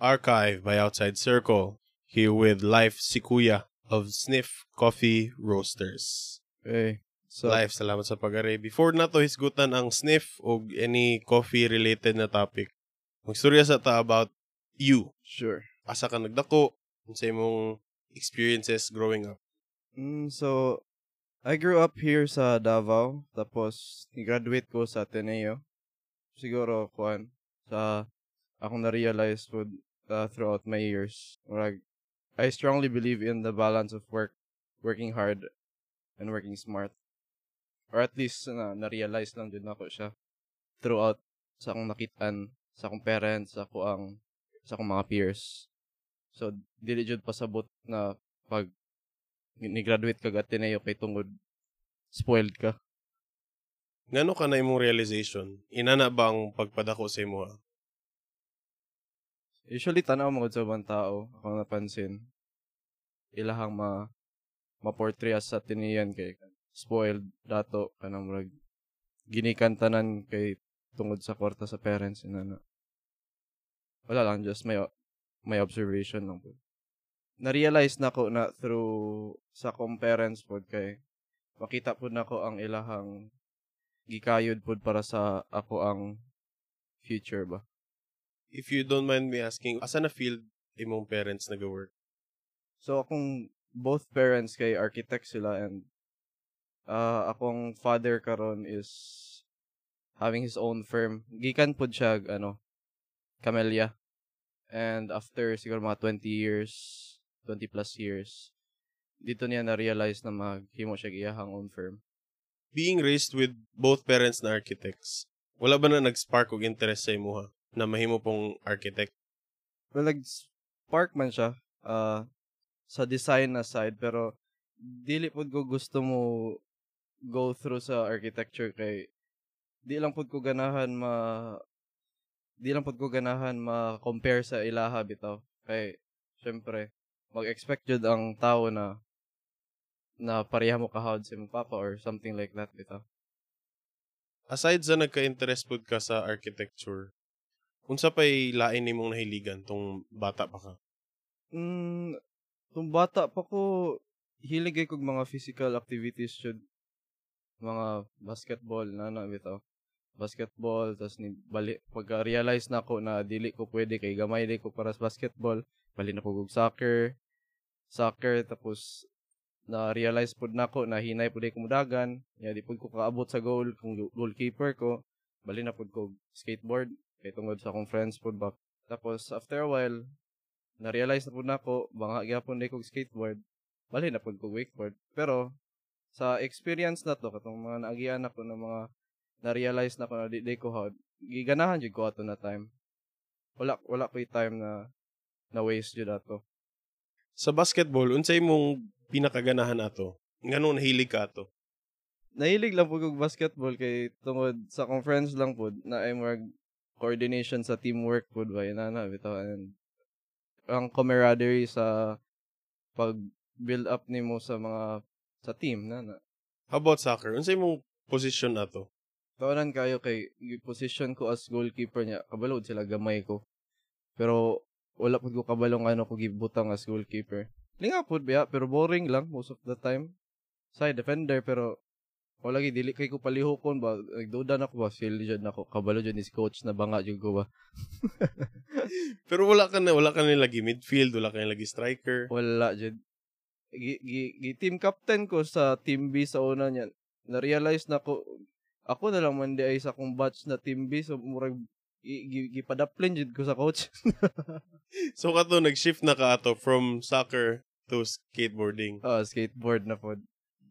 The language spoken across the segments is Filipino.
Archive by Outside Circle. Here with Life Sikuya of Sniff Coffee Roasters. Hey, so Life, salamat sa pag-aray. Before na to hisgutan ang Sniff o any coffee-related na topic, magstorya sa ta about you. sure. Asa ka nagdako, sa imong experiences growing up. Mm, so I grew up here sa Davao tapos ni-graduate ko sa Ateneo. Siguro kuan sa akong na-realize food uh, throughout my years. Like I strongly believe in the balance of work, working hard and working smart. Or at least na na-realize lang din ako siya throughout sa akong nakitaan sa akong parents, sa ako ang sa akong mga peers. So, dili jud pasabot na pag ni-graduate ka Ateneo kay tungod spoiled ka. Ngano ka na imong realization? Inana ba ang pagpadako sa imo? Usually tanaw mo sa ibang tao, ako napansin. Ilahang ma ma-portray as sa Atenean kay spoiled dato kanang murag ginikan tanan kay tungod sa kwarta sa parents inana. Wala lang just may may observation lang po. Na-realize na ko na through sa kong parents pod kay makita pod nako ang ilahang gikayod pod para sa ako ang future ba. If you don't mind me asking, asa na field imong parents nag-work? So akong both parents kay architect sila and uh, akong father karon is having his own firm. Gikan pud siya ano Camellia. And after siguro mga 20 years, 20 plus years, dito niya na-realize na maghimo siya giyahang own firm. Being raised with both parents na architects, wala ba na nag-spark og interest sa imuha na mahimo pong architect? Well, like, spark man siya uh, sa design na side, pero dili pud ko gusto mo go through sa architecture kay di lang pud ko ganahan ma di lang pud ko ganahan ma-compare sa ilaha bitaw. Kay syempre mag-expect jud ang tao na na pareha mo kahawd sa imong papa or something like that bitaw. Aside sa nagka-interest pud ka sa architecture, unsa pay lain nimong nahiligan tong bata pa ka? Mm, tung bata pa ko, hilig ay kog mga physical activities jud. Mga basketball na na bitaw. Basketball tas ni bali pagka realize na ko na dili ko pwede kay gamay di ko para sa basketball, bali na ko og soccer. Soccer tapos na realize pud nako na hinay pud ko mudagan, ya di pud ko kaabot sa goal kung goalkeeper ko. Bali na pud ko skateboard kay tungod sa akong friends pud ba. Tapos after a while, na-realize na po na ako, banga gyapon na kog skateboard, bali na po kog wakeboard. Pero, sa experience na to, katong mga naagian ako ng mga na-realize na ko na di, di ko hod, giganahan jud ko ato na time. Wala, wala ko time na na waste jud ato. Sa basketball, unsay imong pinakaganahan ato? Ngano nahilig ka ato? Nahilig lang po kog basketball kay tungod sa akong friends lang po na ay more coordination sa teamwork po ba yun na bitaw and ang camaraderie sa pag build up nimo sa mga sa team na na. How about soccer? Unsay imong position ato? Tawanan kayo kay position ko as goalkeeper niya. Kabalod sila gamay ko. Pero wala pud ko kabalong ano ko gibutang as goalkeeper. Linga pud biya pero boring lang most of the time. Side defender pero wala gi dili kay ko palihokon ba nagduda na ko ba feel jud nako kabalo jud ni si coach na banga jud ko ba. Pero wala ka na, wala ka na lagi midfield, wala ka na lagi striker. Wala jud. Gi, gi, gi team captain ko sa team B sa una niya. Na-realize na ko ako na lang man di ay sa akong batch na team B so murag gi- gi- gipadaplin jud ko sa coach. So kato nag-shift na ka ato from soccer to skateboarding. Ah, skateboard na pod.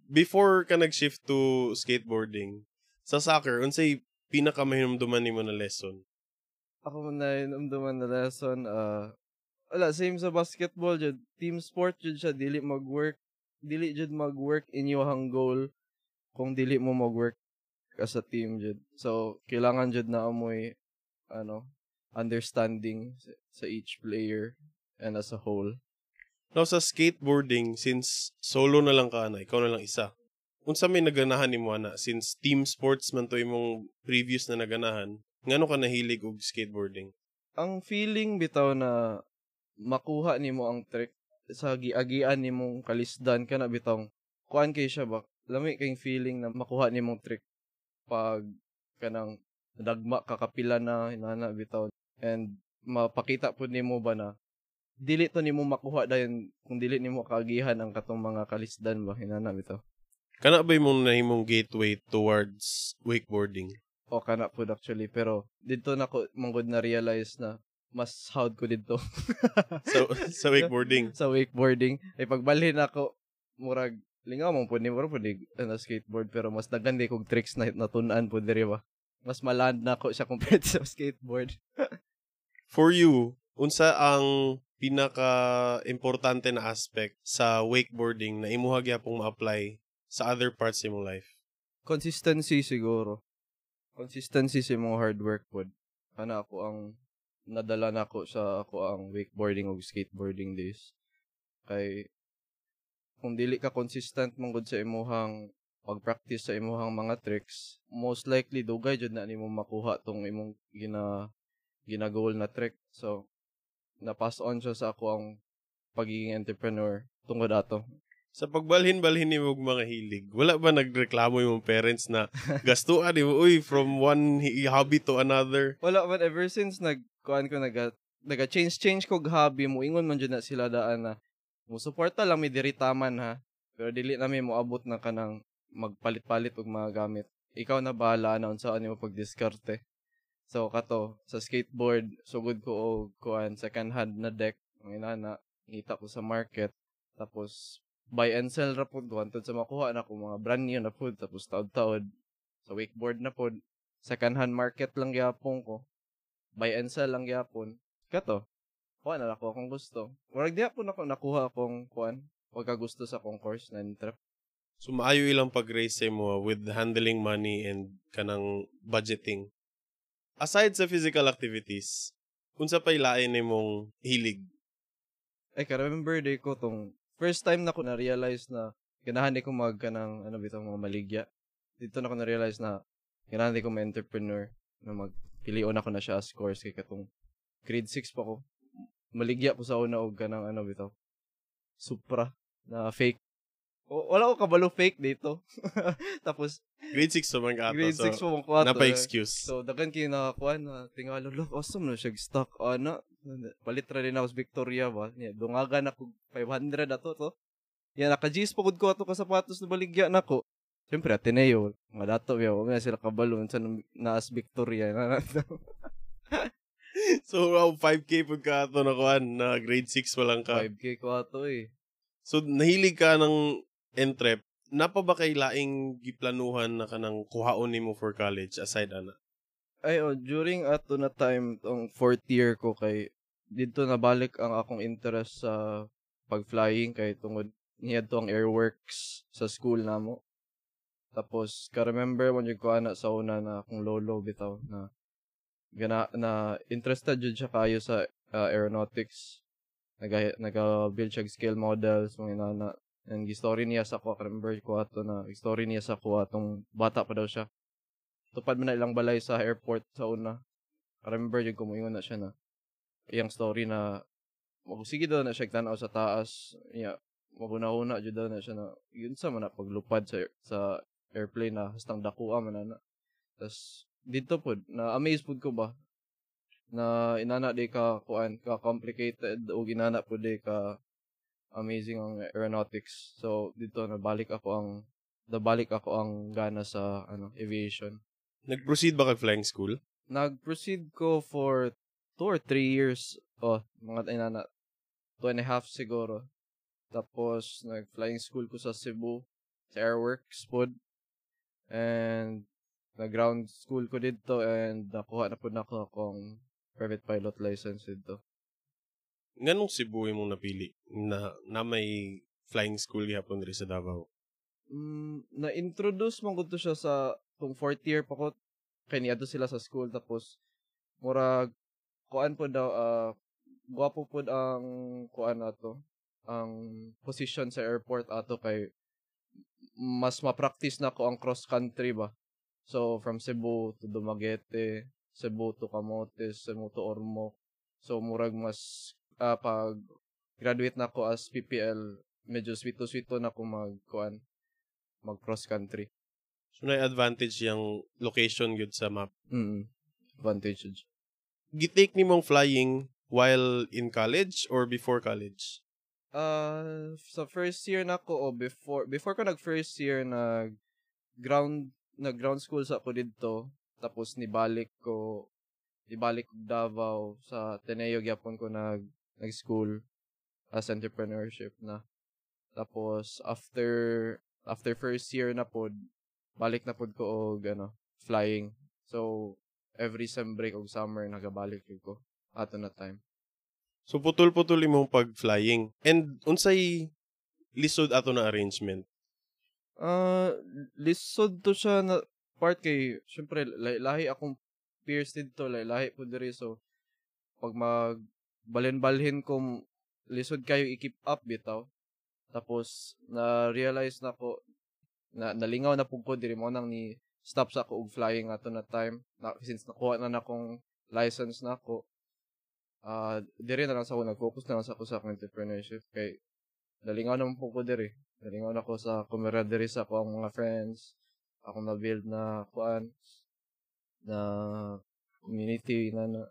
Before ka nag-shift to skateboarding, sa soccer, unsay pinakamahinumduman nimo na lesson? Ako man na inumduman na lesson ah wala same sa basketball jud team sport jud siya dili mag-work dili jud mag-work inyong goal kung dili mo mag-work as a team jud. So kailangan jud na amoy ano understanding sa each player and as a whole. Now sa skateboarding, since solo na lang ka na, ikaw na lang isa. Unsa may naganahan nimo ana since team sports man to imong previous na naganahan, ngano ka nahilig og skateboarding? ang feeling bitaw na makuha nimo ang trick sa giagian nimong kalisdan kana bitaw kuan kay siya ba lami kay feeling na makuha nimong trick pag kanang dagma kakapila na inana bitaw and mapakita pud nimo ba na dili to nimo makuha dayon. Kung dili nimo kaagihan ang katong mga kalisdan ba inana bitaw. Kana ba imong nahimong gateway towards wakeboarding? o kana pud actually. Pero dito na ko manggod na realize na mas hard ko dito. Sa, sa wakeboarding. sa wakeboarding. Ay pagbalhin ako murag lingaw mo pud ni murag pud na skateboard. Pero mas daghan di kog tricks na natun-an pud diri ba. Mas maland na ako siya compared sa skateboard. For you, unsa ang pinaka-importante na aspect sa wakeboarding na imuha gyapong ma-apply sa other parts sa imong life? consistency siguro. Consistency sa mga hard work pod kana ako ang nadala nako sa ako ang wakeboarding ug skateboarding days. Kay kung dili ka consistent manggod sa imuhang pag-practice sa imuhang mga tricks most likely dugay jud na nimo makuha tong imong gina gina-goal na trick. So na-pass on siya sa ako ang pagiging entrepreneur tungod ato Sa pagbalhin-balhin ni og mga hilig, wala ba nagreklamo yung parents na gastuan ni uy from one hobby to another? Wala man ever since nag kuan ko naga naga change change kog hobby mo ingon man jud na sila daan na mo suporta lang mi diri taman ha? Pero dili na mi moabot na kanang magpalit-palit og mga gamit. Ikaw na bahala na unsa ani mo pagdiskarte so kato sa skateboard sugod ko og kuan second hand na deck ang inana ngita ko sa market. Tapos buy and sell ra pud wanted sa makuha na ko mga brand new na pud tapos taod-taod sa wakeboard na pud second hand market lang gyapon ko. Buy and sell lang gyapon. Kato kuha na ako akong gusto. Murag di po ako nakuha akong kuan pagka gusto sa akong course na trip So maayo ilang pag-raise mo with handling money and kanang budgeting. Aside sa physical activities, unsa pay lain nimong hilig? ay ka remember day ko tong first time na ko na realize na ganahan di ko mag kanang ano bitaw mga maligya? Dito na ko na realize na ganahan di ko ma entrepreneur na magpilion ako na siya as course kay katong grade 6 pa ko. Maligya po sa una og kanang ano bitaw Supra na fake o, wala ko kabalo fake dito tapos Grade 6 pa ka ato. grade so, 6 po mong kwarto napa-excuse. So, dagan kayo nakakuha na tingalo, look, awesome na siya stock. Ano? Palit rin ako sa Victoria ba? Yeah, dungagan ako 500 ato to. Yan, naka-G's po ko ato ka sapatos na baligya na ko. Siyempre, Ateneo. Mga dato, yaw. Huwag na sila kabalo. Sa naas Victoria. Na, so, wow, 5K pag ka ato na kuan na grade 6 pa lang ka. 5K ko ato eh. So, nahilig ka ng entrep. Napa ba kay laing giplanuhan na kanang kuhaon nimo for college aside ana? Ay, oh, during ato na time, tong fourth year ko kay dito nabalik ang akong interest sa pag-flying kay tungod niya ang airworks sa school namo. Tapos ka-remember mo jud ko ana sa una na akong lolo bitaw na gana na interested jud siya kayo sa uh, aeronautics. Naga naga-build siya og scale models mga inana. And story niya sa ko, remember ko ato na story niya sa ko atong bata pa daw siya tupad man na ilang balay sa airport sa una. Remember yung kumuingon na siya na iyang story na sige daw na siya tanaw sa taas. Iya, maguna-una jud daw na siya na yun sa man paglupad sa sa airplane na hastang dakuha man na. Tas dito pod na amaze pud ko ba na inana di ka kuan ka complicated o ginana pud di ka amazing ang aeronautics. So dito nabalik ako ang nabalik ako ang gana sa ano aviation. Nag-proceed ba kag flying school? Nag-proceed ko for two or three years. Oh, mga inana, two and a half siguro. Tapos, nag-flying school ko sa Cebu, sa Airworks pod. And, nag-ground school ko dito and nakuha na po na ako akong private pilot license dito. Nganong Cebu imong napili na na may flying school gyapon diri sa Davao? Mm, na-introduce mo ko to siya sa tong fourth year pa ko kay sila sa school tapos murag kuan po daw uh, gwapo po ang kuan ato ang position sa airport ato kay mas ma-practice na ko ang cross country ba so from Cebu to Dumaguete Cebu to Camotes Cebu to Ormoc So murag mas ah, pag graduate na ako as PPL, medyo sweeto-sweeto na ako mag kuan mag cross country. So, na advantage yung location good sa map. Mm. Advantage. Gitake ni mong flying while in college or before college? Uh, sa first year na ko o before before ko nag first year nag ground nag ground school sa ako didto tapos nibalik ko nibalik ko Davao sa Ateneo gyapon ko nag nag school as entrepreneurship na tapos after after first year na pod balik na pod ko og ano flying so every sem break og summer nagabalik ko ato na time So putol-putol imong pag-flying. And unsay lisod ato na arrangement? Ah, lisod to siya na part kay syempre lahi, akong peers dito, lahi, lahi po diri so pag mag balin-balhin ko lisod kayo i-keep up bitaw. Tapos na realize na ko na nalingaw na pug ko diri mo nang ni stop sa og flying ato na time. Na, since nakuha na na akong license na ako ah diri na lang sa ako nag-focus na lang sa ako sa akong entrepreneurship. Kay nalingaw naman po ko diri nalingaw na ako sa camaraderie sa ako ang mga friends ako na build na kuan na community na na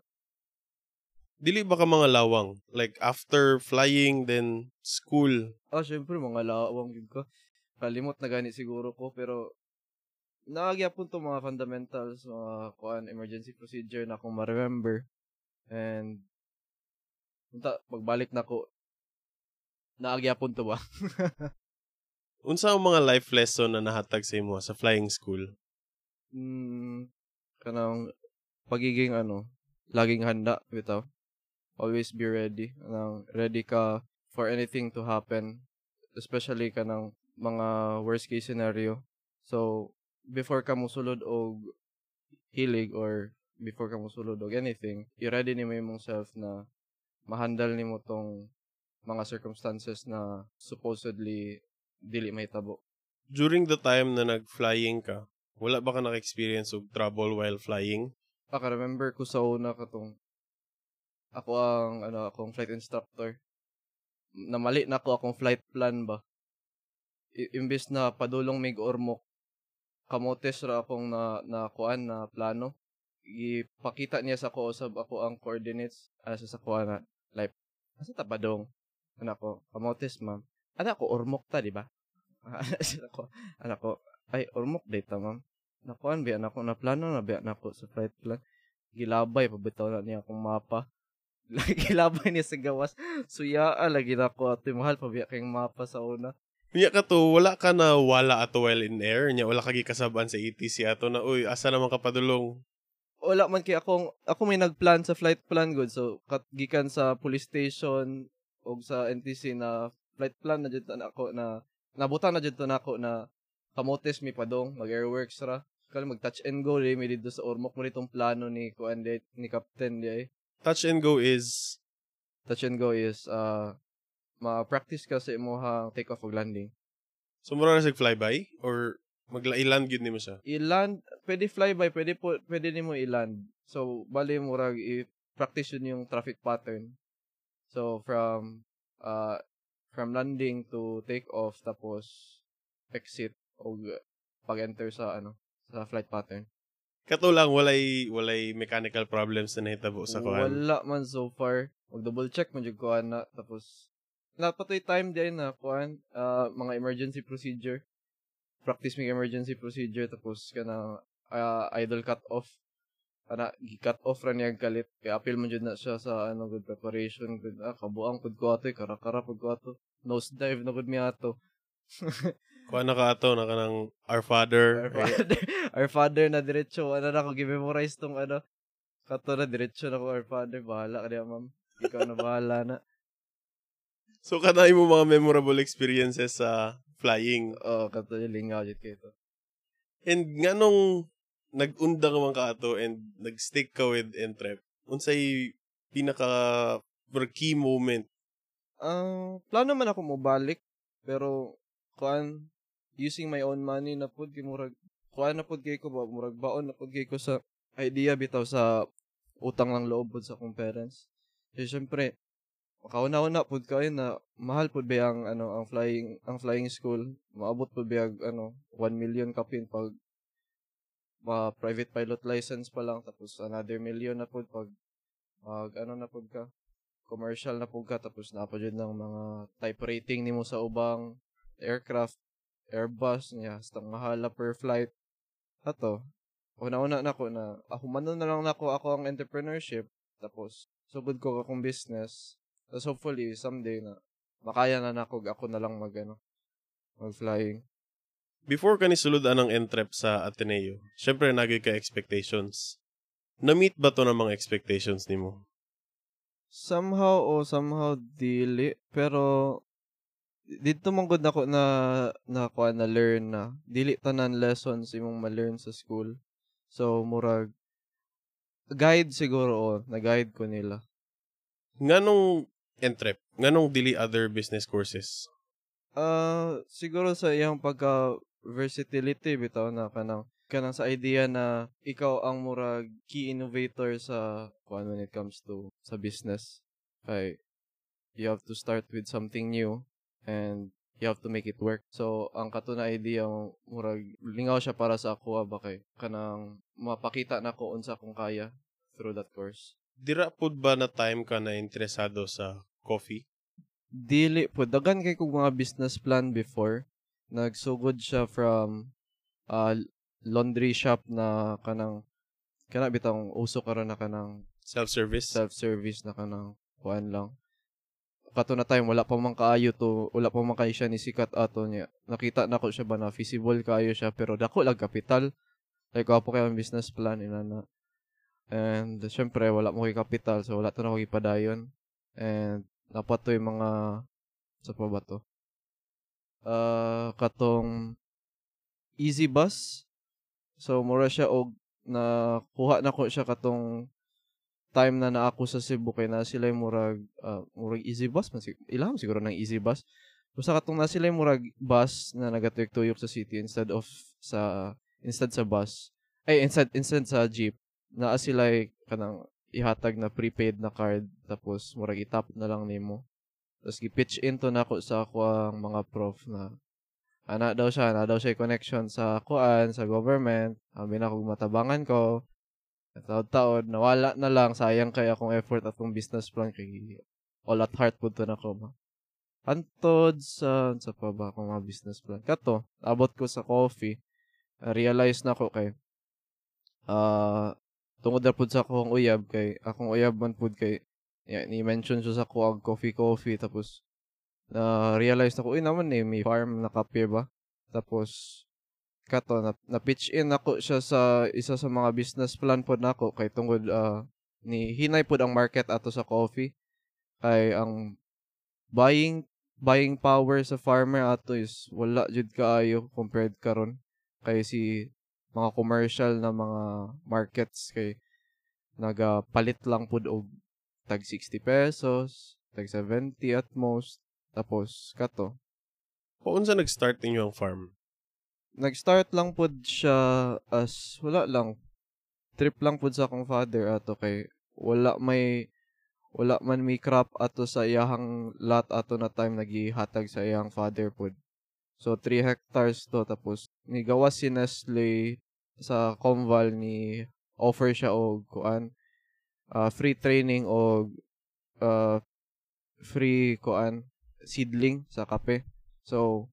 Dili ba ka mga lawang? Like after flying then school? ah syempre mga lawang yun ko kalimot na gani siguro ko pero naagyapon to mga fundamentals mga kuan emergency procedure na akong ma-remember and unta pagbalik na ko naagyapon to ba Unsa ang mga life lesson na nahatag sa imo sa flying school? mm, kanang pagiging ano, laging handa bitaw. Always be ready. Kanang ready ka for anything to happen, especially kanang mga worst case scenario. So, before ka musulod og hilig or before ka musulod og anything, i-ready nimo imong self na mahandle nimo tong mga circumstances na supposedly dili mahitabo. During the time na nag-flying ka, wala ba ka naka-experience of trouble while flying? Aka remember ko sa una katong ako ang ano akong flight instructor. Namali na ko akong flight plan ba. I- imbes na padulong mig ormok kamotes ra akong na na kuan na plano. Ipakita niya sa ko usab ako ang coordinates asa sa kuan na like asa ta padong anak ko kamotes ma'am. Ana ko ormok ta di ba? Ano ko anak ko ay ormok data ma'am. Nakuan biya na ako na plano na biya na ako sa flight plan. Gilabay pabitaw na niya akong mapa. Gilabay niya sa gawas. Suyaa lagi na ako at mahal pa biya kayong mapa sa una. Nya ka to, wala ka na wala ato while in air. Nya wala ka gikasaban sa ETC ato na, uy, asa naman ka padulong? Wala man kay akong ako may nagplan sa flight plan good. So kat gikan sa police station o sa NTC na flight plan na jud na ako na nabutan na jud na ako na kamotes mi padong mag airworks ra. Kali mag touch and go rin mi dito sa ormok mo nitong plano ni kuan ni captain di ay. Touch and go is, touch and go is uh ma-practice ka sa imong take off ug landing. so mura na sig flyby? Or magla-iland yun mo siya? I-land, pwede flyby, pwede po, pwede nimo i-land. So bali mo ra i-practice yun yung traffic pattern. So from uh from landing to take off tapos exit o pag-enter sa ano sa flight pattern. Kato lang, walay, walay mechanical problems na nahitabo sa kuhan. Wala man so far. Mag double check man jud kuan na tapos napatoy time din na kuan ah, mga emergency procedure. Practice mig emergency procedure tapos kana ah, idle cut off. Ana gi-cut off ra niya galit kay apil man jud na siya sa ano good preparation good ah, kabuang pud ko ato kara-kara pud ko ato. Nose dive na gud mi ato. Kuha na ka ato, na ka ng Our Father. Our Father, our Father na diretso. Ano na ako, give-memorize tong ano. Kato na, diretso na ko, Our Father. Bahala ka niya, ma'am. Ikaw na bahala na. So, kanay mo mga memorable experiences sa flying. Oo, oh, kato yung lingaw dito kayo. And nga nung nag-unda ka man ka ato and nag-stick ka with Entrep, unsay pinaka or key moment Ah, plano man ako mo balik, pero kuan using my own money na pud kay murag kuan na pud kay ko ba murag baon na pud kay ko sa idea bitaw sa utang lang loob pud sa akong parents. Eh, syempre, makauna-una pud kayo na mahal pud ba ang ano ang flying ang flying school maabot pud ba ano 1 million kapin pag ma private pilot license pa lang tapos another million na pud pag pag ano na pud ka commercial na pud ka tapos na pa jud ng mga type rating nimo sa ubang aircraft Airbus niya hasta mahala per flight ato una-una na ko na ako man na lang nako ako ang entrepreneurship tapos sugod ko akong business tapos hopefully someday na makaya na nako ako na lang mag ano mag flying Before ka ni suludan ng entrep sa Ateneo, syempre nagay ka expectations. Na-meet ba to ng mga expectations nimo? somehow o somehow dili pero dito man gud nako na na kuha na learn na dili tanan lessons imong ma-learn sa school so murag guide siguro o na-guide ko nila Nganong entrep? Nganong dili other business courses? Ah, siguro sa iyang pagka versatility bitaw na kanang kanang sa idea na ikaw ang murag key innovator sa when it comes to sa business. Kay you have to start with something new and you have to make it work. So, ang kato na idea mo, murag lingaw siya para sa ako ba kay kanang mapakita na ko unsa kung kaya through that course. Dira pud ba na time ka na interesado sa coffee? dili po dagan kay kog mga business plan before nagsugod siya from uh, laundry shop na kanang kana bitang uso karon na kanang Self-service? self-service na kanang kuan lang kato na time wala pa man kaayo to wala pa man kayo siya ni sikat ato niya. Nakita na ko siya ba na feasible kaayo siya pero dako lang kapital. Like ako kay ang business plan inana and syempre wala mo kay kapital so wala to na ko ipadayon. And dapat yung mga sa pa ba to? Ah katong easy bus. So mura siya og na kuha na ko siya katong time na naa ako sa Cebu kay na sila murag ah, murag easy bus man sig- siguro ng easy bus basta katong na sila murag bus na nagatuyok-tuyok sa city instead of sa instead sa bus ay instead instead sa jeep naa sila kanang ihatag na prepaid na card tapos murag itap na lang nimo tapos gi-pitch into na ako sa ako ang mga prof na ana daw siya, ana daw siya connection sa kuan, sa government. Sabi na matabangan ko. Taod-taod, nawala na lang. Sayang kay akong effort at akong business plan. Kay all at heart po to na ko. Antod sa, sa pa ba akong mga business plan. Kato, abot ko sa coffee. Uh, realize na ko kay ah tungod na pud sa akong uyab kay akong uyab man pud kay yeah, ni-mention siya sa kuag coffee coffee tapos na realize na ko uy naman eh may farm na kape ba tapos kato na, na pitch in ako siya sa isa sa mga business plan pod nako kay tungod ah, ni hinay pod ang market ato sa coffee kay ang buying buying power sa farmer ato is wala jud kaayo compared karon kay si mga commercial na mga markets kay nagapalit lang pud og tag 60 pesos, tag 70 at most, tapos kato. Paunsa nag-start ninyo ang farm? Nag-start lang pud siya as wala lang trip lang pud sa akong father ato kay wala may wala man may crop ato sa iyahang lot ato na time nagihatag sa iyang father pud. So 3 hectares to tapos ni gawas si Nestle sa Comval ni offer siya og kuan ah, free training og ah, free kuan seedling sa kape. So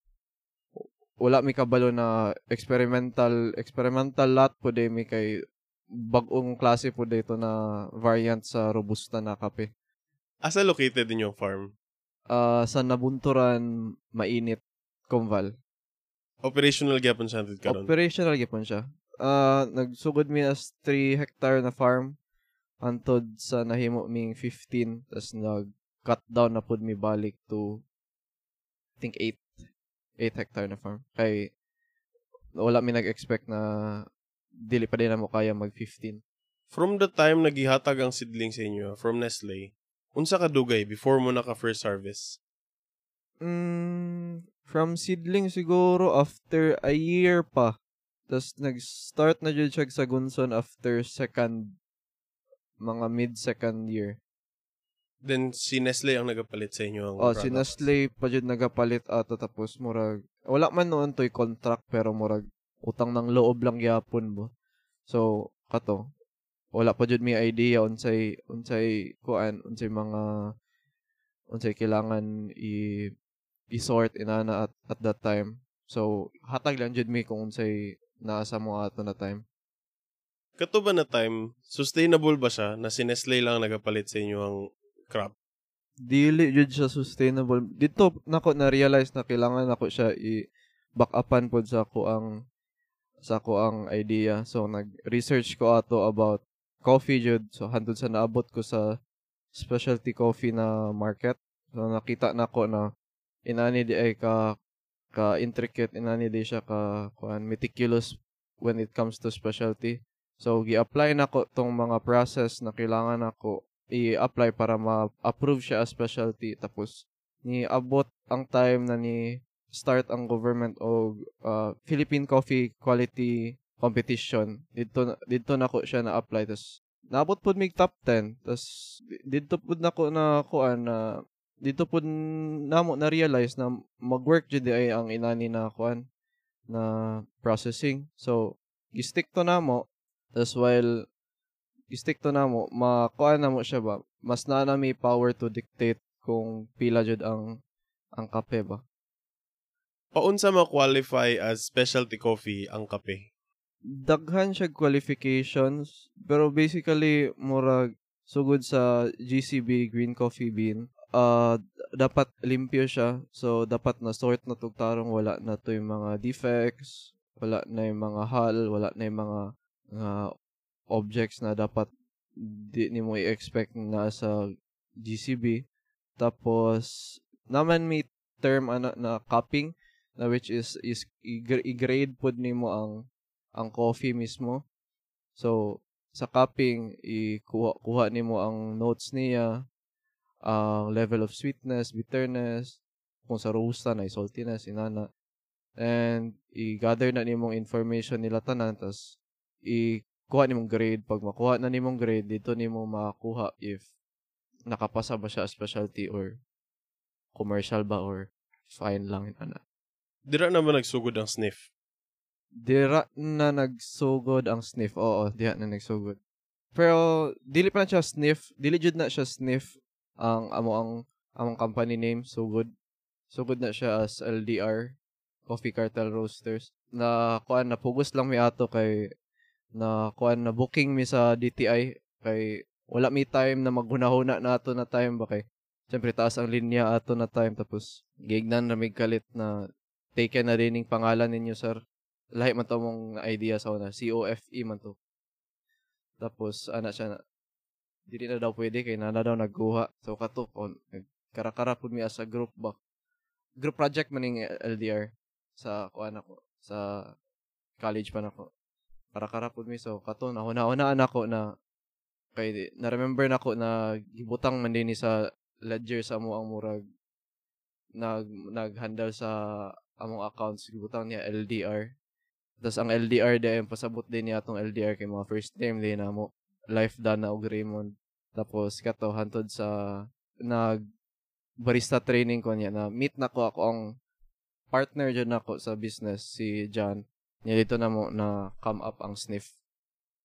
wala mi kabalo na experimental experimental lot po day mi kay bag-ong klase po dito na variant sa robusta na kape. Asa located din yung farm? Ah, sa nabunturan mainit Comval. Operational gyapon siya antid karon. Operational gyapon siya. Ah, nagsugod mi as 3 hectare na farm antod sa nahimo ming 15 tas nag cut down na pud mi balik to I think 8 8 hectare na farm. Kay wala mi nag-expect na dili pa din na mo kaya mag 15. From the time nagihatag ang seedling sa inyo from Nestle, unsa ka dugay before mo naka first harvest? Mm, from seedling siguro after a year pa. Tapos nag-start na jud siya sa Gunson after second mga mid second year. Then si Nestle ang nagapalit sa inyo ang Oh, si products. Nestle pa jud nagapalit ato tapos murag wala man noon toy contract pero murag utang ng loob lang yapon mo. So kato wala pa jud may idea unsay unsay kuan unsay mga unsay kailangan i i-sort inana at at that time. So hatag lang jud mi kung unsay naa sa mo ato na time. Kato ba na time, sustainable ba siya na si Nestle lang ang nagapalit sa inyo ang crop? dili jud siya sustainable. Dito nako na realize na kailangan nako siya i back upan pod sa ako ang sa ako ang idea. So nag-research ko ato about coffee jud. So handod sa naabot ko sa specialty coffee na market. So nakita nako na inani di ay ka ka intricate inani di siya ka kuan meticulous when it comes to specialty. So gi-apply nako tong mga process na kailangan nako i-apply para ma-approve siya as specialty. Tapos ni abot ang time na ni start ang government o uh, Philippine Coffee Quality Competition. Dito na- dito nako siya na apply tas naabot pud mig top 10 tas di- dito pud nako na kuan na dito pud namo na realize na mag-work jud ay ang inani na kuan na processing. So gi-stick to namo tas while i-stick to na mo, makuha na mo siya ba, mas na na may power to dictate kung pila jud ang ang kape ba. Paunsa ma-qualify as specialty coffee ang kape? Daghan siya qualifications, pero basically murag sugod sa GCB green coffee bean. Uh, dapat limpyo siya. So, dapat na sort na tugtarong wala na to yung mga defects, wala na yung mga hull, wala na yung mga mga objects na dapat di ni mo i-expect na sa GCB. Tapos, naman may term ana na cupping na which is is i- i-grade pod nimo ang ang coffee mismo. So, sa cupping, ikuha kuha nimo ang notes niya, ang level of sweetness, bitterness, kung sa roasta na saltiness, inana. And i-gather na nimong information nila tanan tas i-kuha nimong grade. Pag makuha na nimong grade, dito nimo makakuha if nakapasa ba siya specialty or commercial ba or fine lang inana. Dira naman nagsugod ang sniff. Dira na nagsugod ang sniff. Oo, diha na nagsugod. Pero dili pa na siya sniff, dili jud na siya sniff ang amo ang among company name sugod. Sugod na siya as LDR Coffee Cartel Roasters. Na kuan na pugos lang mi ato kay na kuan na booking mi sa DTI kay wala mi time na maghunahuna na ato na time ba kay Siyempre, taas ang linya ato na time. Tapos, gignan na may kalit na taken na rin yung pangalan ninyo, sir lahi man to mong idea sa una. COFE man to. Tapos, ana siya na, dili na daw pwede kay nana daw nagkuha. So, kato, on, nagkarakara po mi sa group ba. Group project man yung LDR sa kuan ako, sa college pa nako. Karakara po mi. So, kato, nahuna-hunaan ako na kay na-remember nako na gibutang man din sa ledger sa mo ang murag nag nag-handle sa among accounts gibutang niya LDR tapos ang LDR di ay pasabot din niya atong LDR kay mga first name din na mo life done na og Raymond tapos kato hantod sa nag barista training ko niya na meet na ko ako ang partner dyan nako sa business si John niya dito na mo na come up ang sniff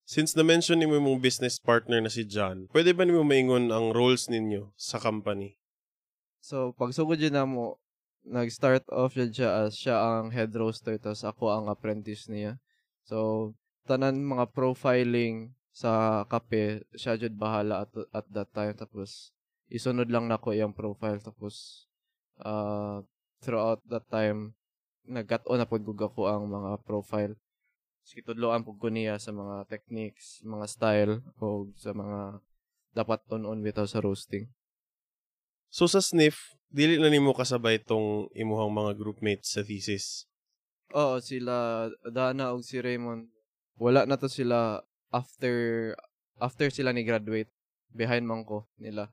Since na-mention ni mo mong business partner na si John, pwede ba nimo maingon ang roles ninyo sa company? So, pag sugod yun na mo, nag-start off yun siya as siya ang head roaster, tapos ako ang apprentice niya. So, tanan mga profiling sa kape, siya jud bahala at, at that time. Tapos, isunod lang nako yung profile. Tapos, uh, throughout that time, nag-cut-on na po ko ang mga profile. Sige, tudloan po ko niya sa mga techniques, mga style, o sa mga dapat on-on bitaw sa roasting. So sa sniff, dili na nimo kasabay tong imuhang mga groupmates sa thesis. Oo, sila Dana ug si Raymond. Wala na to sila after after sila ni graduate. Behind man ko nila.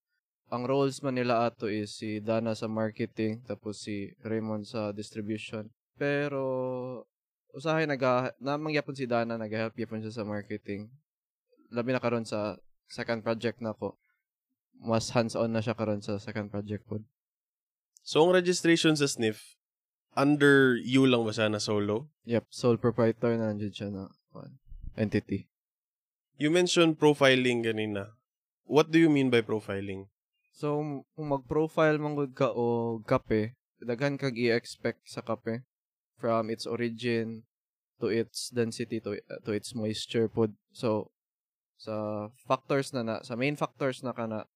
Ang roles man nila ato is si Dana sa marketing tapos si Raymond sa distribution. Pero usahay naga namangyapon si Dana nag-help yapon siya sa marketing. Labi na karon sa second project na ko. mas hands-on na siya karon sa second project pod. So, ang registration sa SNF, under you lang ba siya na solo? Yep, sole proprietor na nandiyan siya na entity. You mentioned profiling ganina. What do you mean by profiling? So, kung mag-profile man ka o kape, daghan kag i-expect sa kape from its origin to its density to to its moisture pod. So, sa factors na na, sa main factors na kana,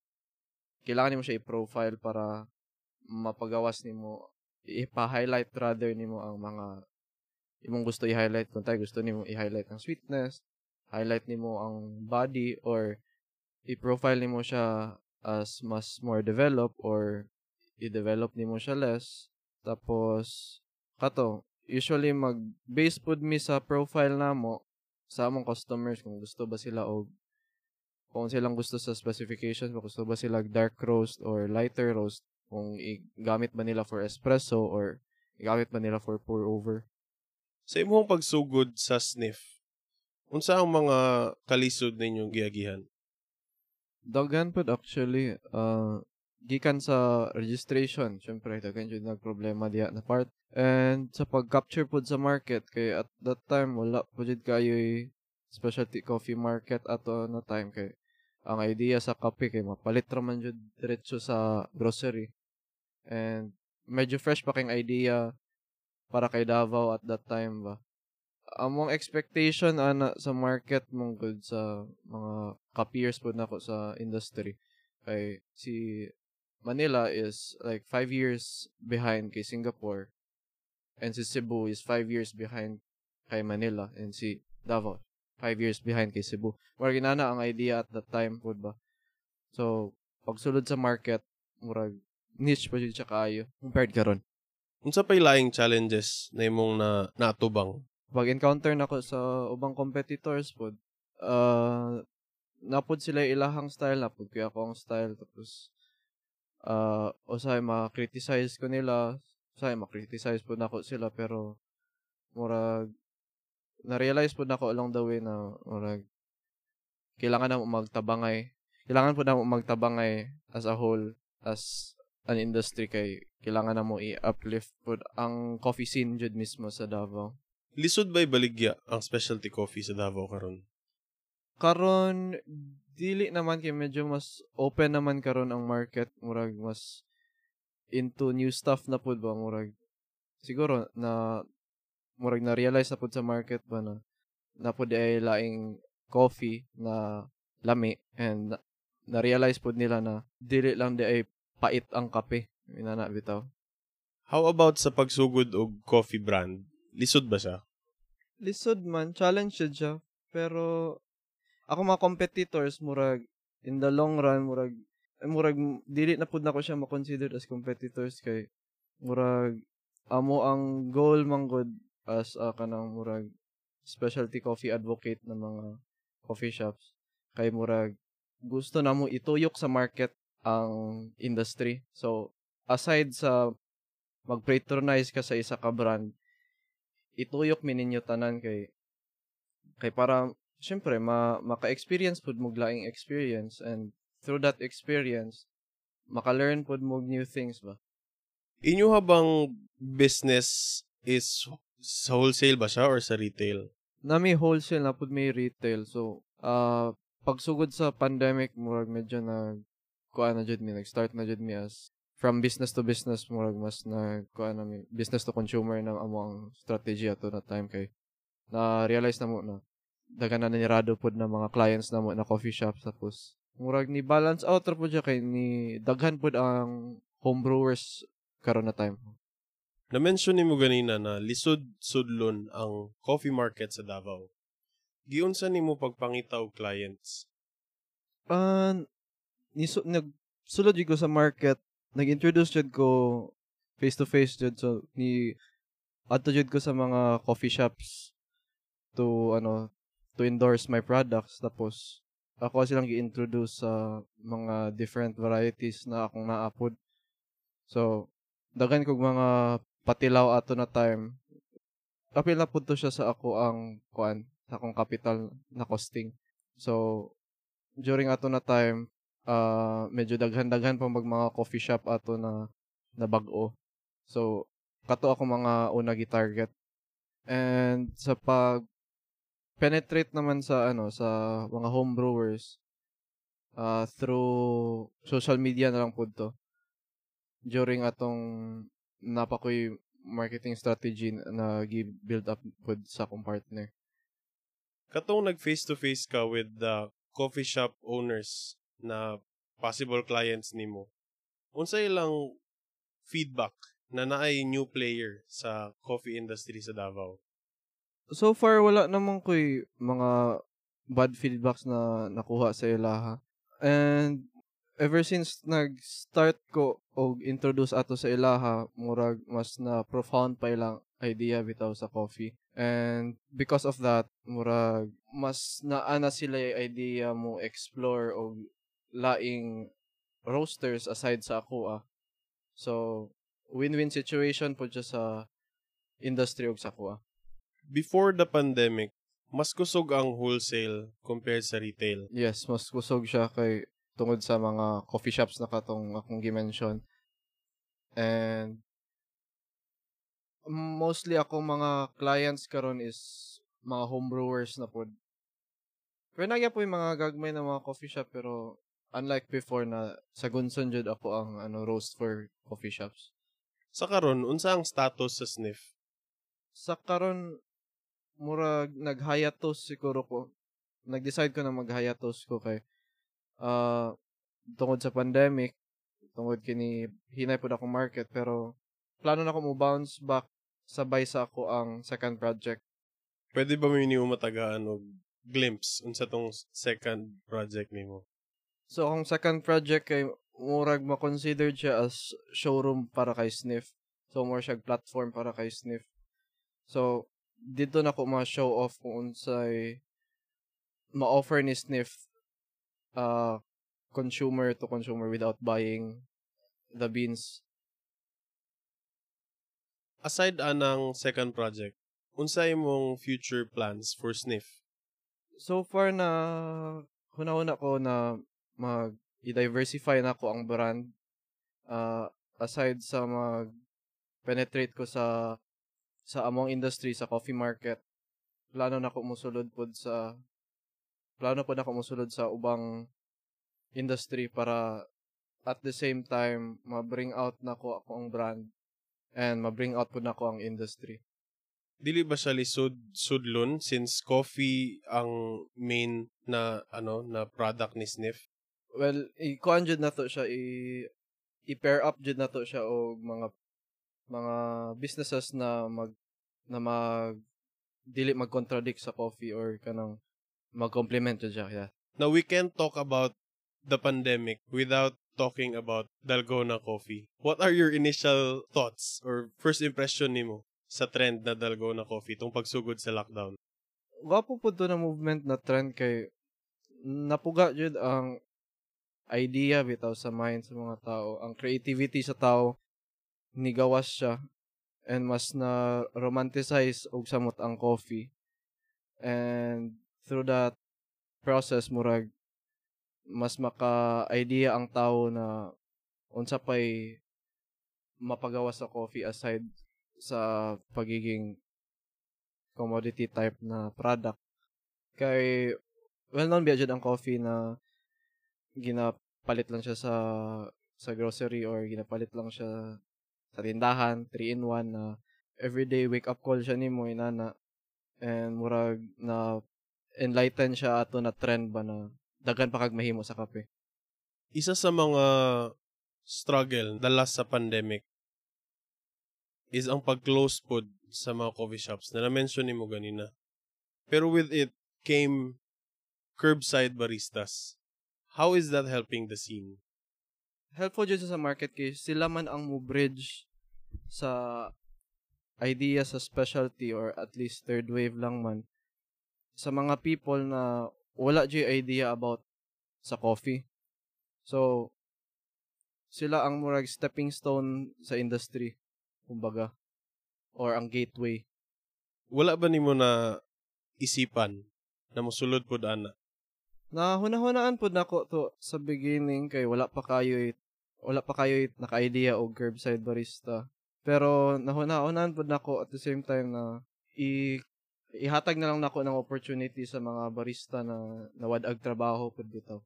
kailangan nimo siya i-profile para mapagawas nimo ipa-highlight rather nimo ang mga imong gusto i-highlight kung tayo gusto nimo i-highlight ang sweetness, highlight nimo ang body or i-profile nimo siya as mas more developed or i-develop nimo siya less. Tapos kato, usually mag base pud mi sa profile namo sa among customers kung gusto ba sila og kung silang gusto sa specifications, kung gusto ba sila dark roast or lighter roast, kung gamit ba nila for espresso or gamit ba nila for pour over. Sa imong pagsugod sa sniff, unsa ang mga kalisod ninyong giagihan? Daghan pod actually uh, gikan sa registration, syempre daghan jud nag problema diha na part. And sa pag-capture pod sa market kay at that time wala po jud kayo specialty coffee market ato na time kay ang idea sa kape kay mapalit ra man jud diretso sa grocery. And medyo fresh pa kayong idea para kay Davao at that time ba. Among expectation ana sa market mong good sa mga ka-peers po nako sa industry kay si Manila is like 5 years behind kay Singapore and si Cebu is 5 years behind kay Manila and si Davao 5 years behind kay Cebu. Murag ginana ang idea at that time pud ba. So pagsulod sa market murag niche pa jud siya kaayo compared karon. Unsa pay laing challenges na imong na natubang? Pag encounter nako sa ubang competitors pod, uh, napod sila ilahang style napod kaya ako ang style tapos uh, usay ma-criticize ko nila usay ma-criticize po nako sila pero murag na-realize po nako along the way na murag kailangan na magtabangay kailangan po na magtabangay as a whole as an industry kay kailangan na mo i-uplift po ang coffee scene jud mismo sa Davao Lisod ba'y baligya ang specialty coffee sa Davao karon? Karon dili naman kay medyo mas open naman karon ang market murag mas into new stuff na pud ba murag siguro na murag na realize na pud sa market ba na na pud ay laing coffee na lami and na, na realize pud nila na dili lang di ay pait ang kape inana bitaw How about sa pagsugod og coffee brand? Lisod ba siya? lisod man, challenge siya. Pero, ako mga competitors, murag, in the long run, murag, murag, dili na pud na ko siya makonsider as competitors kay, murag, amo ang goal manggod as uh, kanang murag, specialty coffee advocate ng mga coffee shops. Kay murag, gusto na mo ituyok sa market ang industry. So, aside sa mag-patronize ka sa isa ka brand, ituyok mi ninyo tanan kay kay para syempre ma maka-experience pud mo laing experience and through that experience maka-learn pud mo new things ba Inyo habang business is sa wholesale ba siya or sa retail? nami wholesale na pud may retail so uh, pagsugod sa pandemic murag medyo na kuan na jud mi nag-start na jud mi as from business to business murag mas na kuan na mi business to consumer na amo ang strategy ato na time kay na realize na mo na dagan na nirado pod na mga clients na mo na coffee shops tapos murag ni balance out ra siya kay ni daghan pod ang home brewers karon na time Na-mention ni mo ganina na lisod sudlon ang coffee market sa Davao. Giunsa ni mo pagpangita og clients? Uh, niso, nag, sulod yun ko sa market, nag-introduce jud ko face to face jud so ni adto jud ko sa mga coffee shops to ano to endorse my products tapos ako silang gi-introduce sa mga different varieties na akong naapod. So, dagan kog mga patilaw ato na time. Apil na to siya sa ako ang kuan, sa akong capital na costing. So, during ato na time, ah medyo daghan-daghan pa mag mga coffee shop ato na na bag-o. So kato ako mga una gi-target. And sa pag penetrate naman sa ano sa mga home brewers uh, through social media na lang pud to. During atong napakoy marketing strategy na gi-build up pud sa akong partner. Katong nag face to face ka with the coffee shop owners na possible clients nimo. Unsa ilang feedback na naay new player sa coffee industry sa Davao? So far wala namang koy mga bad feedbacks na nakuha sa ilaha. And ever since nag-start ko og introduce ato sa ilaha, murag mas na profound pa ilang idea bitaw sa coffee. And because of that, murag mas naana sila yung idea mo explore og laing roasters aside sa ako ah. So, win-win situation po dyan sa industry og sa ako ah. Before the pandemic, mas kusog ang wholesale compared sa retail. Yes, mas kusog siya kay tungod sa mga coffee shops na katong akong gi-mention. And mostly ako mga clients karon is mga homebrewers na pod. Pero nagya po yung mga gagmay na mga coffee shop pero unlike before na sa Gunson jud ako ang ano roast for coffee shops. Sa karon unsa ang status sa sniff? Sa karon murag naghayatos siguro ko. Nag-decide ko na maghayatos ko kay uh, tungod sa pandemic, tungod kini hinay pud akong market pero plano na ko mo bounce back sabay sa ako ang second project. Pwede ba may mo matagaan og glimpse unsa tong second project nimo? So ang second project kay murag ma-consider siya as showroom para kay Sniff. So more siya platform para kay Sniff. So dito na ko ma-show off kung unsay ma-offer ni Sniff uh, consumer to consumer without buying the beans. Aside anang second project, unsay imong future plans for Sniff? So far na huna-huna ko na mag i-diversify na ko ang brand uh, aside sa mag penetrate ko sa sa among industry sa coffee market plano na ko musulod pod sa plano po na ko musulod sa ubang industry para at the same time ma-bring out na ko ako ang brand and ma-bring out po na ko ang industry. Dili ba siya lisod sudlon since coffee ang main na ano na product ni Sniff? Well, i-kuan jud na to siya i i-pair up jud na to siya og mga mga businesses na mag na mag dili mag-contradict sa coffee or kanang mag-complement siya. Yeah. Now we can't talk about the pandemic without talking about Dalgona Coffee. What are your initial thoughts or first impression nimo sa trend na Dalgona Coffee tung pagsugod sa lockdown? Wapo po to na movement na trend kay napuga jud ang idea bitaw sa mind sa mga tao. Ang creativity sa tao nigawas siya and mas na romanticize og samot ang coffee. And through that process murag mas maka-idea ang tao na unsa pay mapagawa sa coffee aside sa pagiging commodity type na product. Kay well known biya ang coffee na ginapalit lang siya sa sa grocery or ginapalit lang siya sa tindahan 3 in 1 na everyday wake up call siya nimo inana and murag na enlighten siya ato na trend ba na daghan pa kag mahimo sa kape. Isa sa mga struggle dala sa pandemic is ang pag-close pod sa mga coffee shops na na-mention ni mo ganina. Pero with it came curbside baristas. How is that helping the scene? Helpful dyan sa market case. Sila man ang mo bridge sa idea sa specialty or at least third wave lang man sa mga people na wala dyan idea about sa coffee. So, sila ang murag stepping stone sa industry, kumbaga. Or ang gateway. Wala ba nimo na isipan na mosulod pod ana? Na hunahunaan pud nako to sa beginning kay wala pa kayo wala pa kayo naka-idea og curbside barista. Pero nahuna-unan pud nako at the same time na i ihatag na lang nako ng opportunity sa mga barista na nawad-ag trabaho pud bitaw.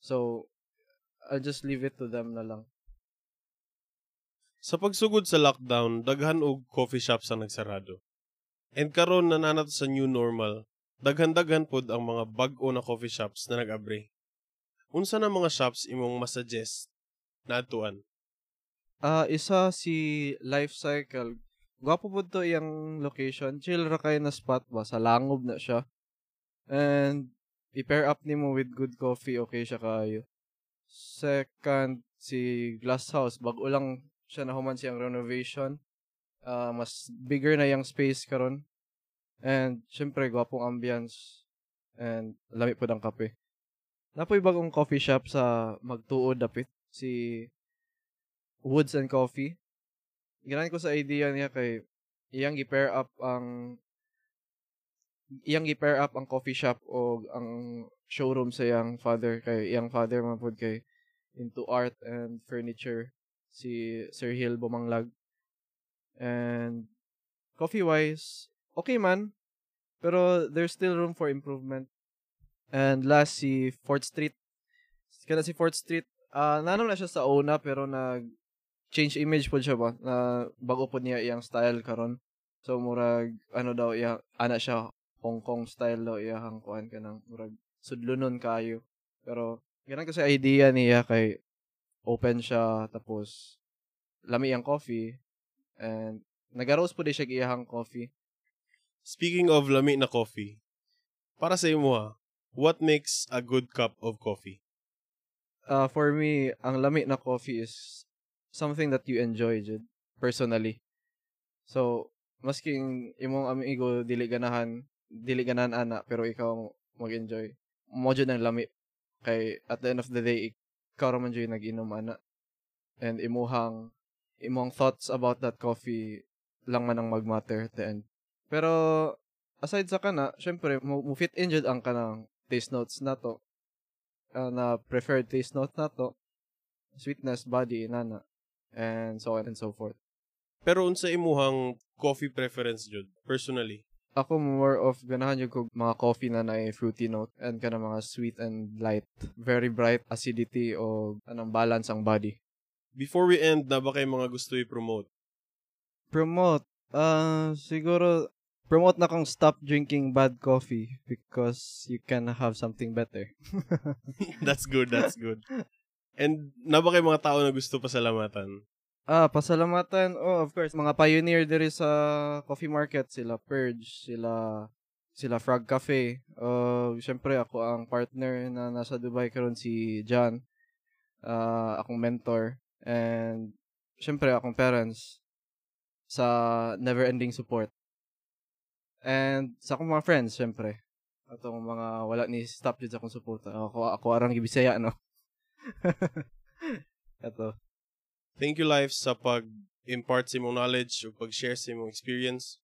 So I'll just leave it to them na lang. Sa pagsugod sa lockdown, daghan og coffee shops ang nagsarado. And karon nananat sa new normal, daghan-daghan pod ang mga bag-o na coffee shops na nag-abre. Unsa na mga shops imong masuggest na atuan? Ah, isa si Life Cycle. Gwapo po to yung location. Chill ra kayo na spot ba? Sa langob na siya. And i-pair up nimo with good coffee, okay siya kayo. Second, si Glass House. Bago lang siya nahuman siyang renovation. Ah, mas bigger na yung space karon. And syempre, gwapong ambience. And lami po ng kape. Napoy bagong coffee shop sa Magtuod dapit. Si Woods and Coffee. Ginan ko sa idea niya kay iyang i-pair up ang iyang i-pair up ang coffee shop o ang showroom sa iyang father kay iyang father man pud kay into art and furniture si Sir Hill Bumanglag. And coffee wise, okay man. Pero there's still room for improvement. And last si Fort Street. Kana si Fort Street, ah uh, nanom na siya sa una pero nag change image po siya ba? Na bago po niya iyang style karon. So murag ano daw iya ana siya Hong Kong style daw iyang kuan kanang murag sudlunon kayo. Pero ganun kasi idea niya kay open siya tapos lami iyang coffee and nagaros po di siya iyang coffee. Speaking of lami na coffee para sa imo ha what makes a good cup of coffee? Uh, for me ang lami na coffee is something that you enjoy, Jud, personally. So, masking imong amigo dili ganahan, dili ganahan ana, pero ikaw mag-enjoy. Mo jud ang lami. Kay at the end of the day, ikaw ra man jud nag-inom ana. And imuhang imong thoughts about that coffee lang man ang mag-matter at the end. Pero aside sa kana, syempre mo, fit in jud ang kanang taste notes na to. Uh, na preferred taste note na to. Sweetness, body, inana and so on and so forth. Pero unsa imuhang coffee preference jud personally? Ako more of ganahan yung kog mga coffee na na fruity note and kana mga sweet and light, very bright acidity o anong balance ang body. Before we end, na ba kay mga gusto i-promote? Promote? Uh, siguro promote na kong stop drinking bad coffee because you can have something better. that's good, that's good. And na mga tao na gusto pasalamatan? Ah, pasalamatan. Oh, of course, mga pioneer diri sa coffee market sila Purge, sila sila Frog Cafe. Uh, syempre ako ang partner na nasa Dubai karon si John. Uh, akong mentor and syempre akong parents sa never ending support. And sa akong mga friends, syempre. Atong mga wala ni stop jud akong suporta. Ako ako arang gibisaya no. Ito. Thank you, Life, sa pag-impart sa imong knowledge o pag-share sa imong experience.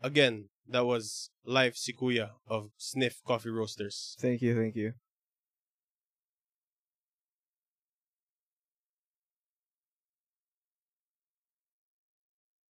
Again, that was Life si Kuya of Sniff Coffee Roasters. Thank you, thank you.